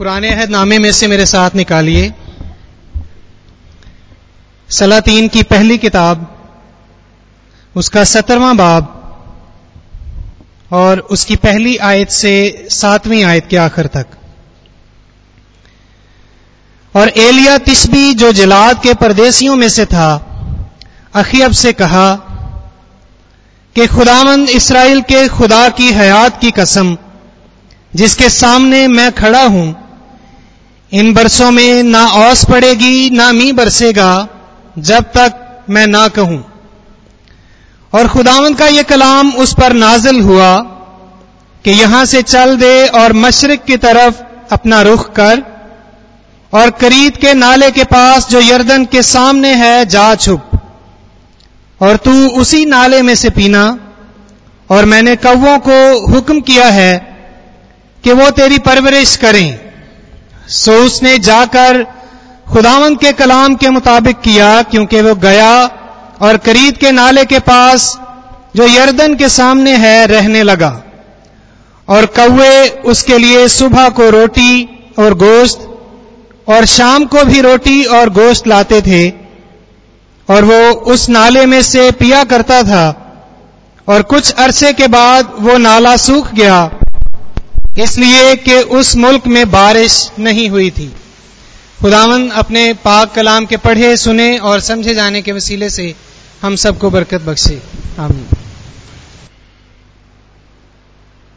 पुराने अहदनामे में से मेरे साथ निकालिए। सलातीन की पहली किताब, उसका सत्रहवां बाब, और उसकी पहली आयत से सातवीं आयत के आखिर तक। और एलिया तिशबी जो जलाद के परदेसियों में से था, अखियब से कहा कि खुदावंद इसराइल के खुदा की हयात की कसम, जिसके सामने मैं खड़ा हूँ इन बरसों में ना औस पड़ेगी, ना मी बरसेगा, जब तक मैं ना कहूँ। और खुदावंद का यह कलाम उस पर नाजिल हुआ कि यहाँ से चल दे और मशरक की तरफ़ अपना रुख कर, और करीद के नाले के पास जो यर्दन के सामने है, जा छुप। और तू उसी नाले में से पीना, और मैंने कौवों को हुक्म किया है कि वो तेरी परवरिश करें। सो उसने जाकर खुदावंत के कलाम के मुताबिक किया, क्योंकि वो गया और करीद के नाले के पास जो यर्दन के सामने है, रहने लगा। और कौवे उसके लिए सुबह को रोटी और गोश्त और शाम को भी रोटी और गोश्त लाते थे और वो उस नाले में से पिया करता था। और कुछ अरसे के बाद वो नाला सूख गया इसलिए कि उस मुल्क में बारिश नहीं हुई थी। खुदावन अपने पाक कलाम के पढ़े, सुने और समझे जाने के वसीले से हम सबको बरकत बख्शे। आमीन।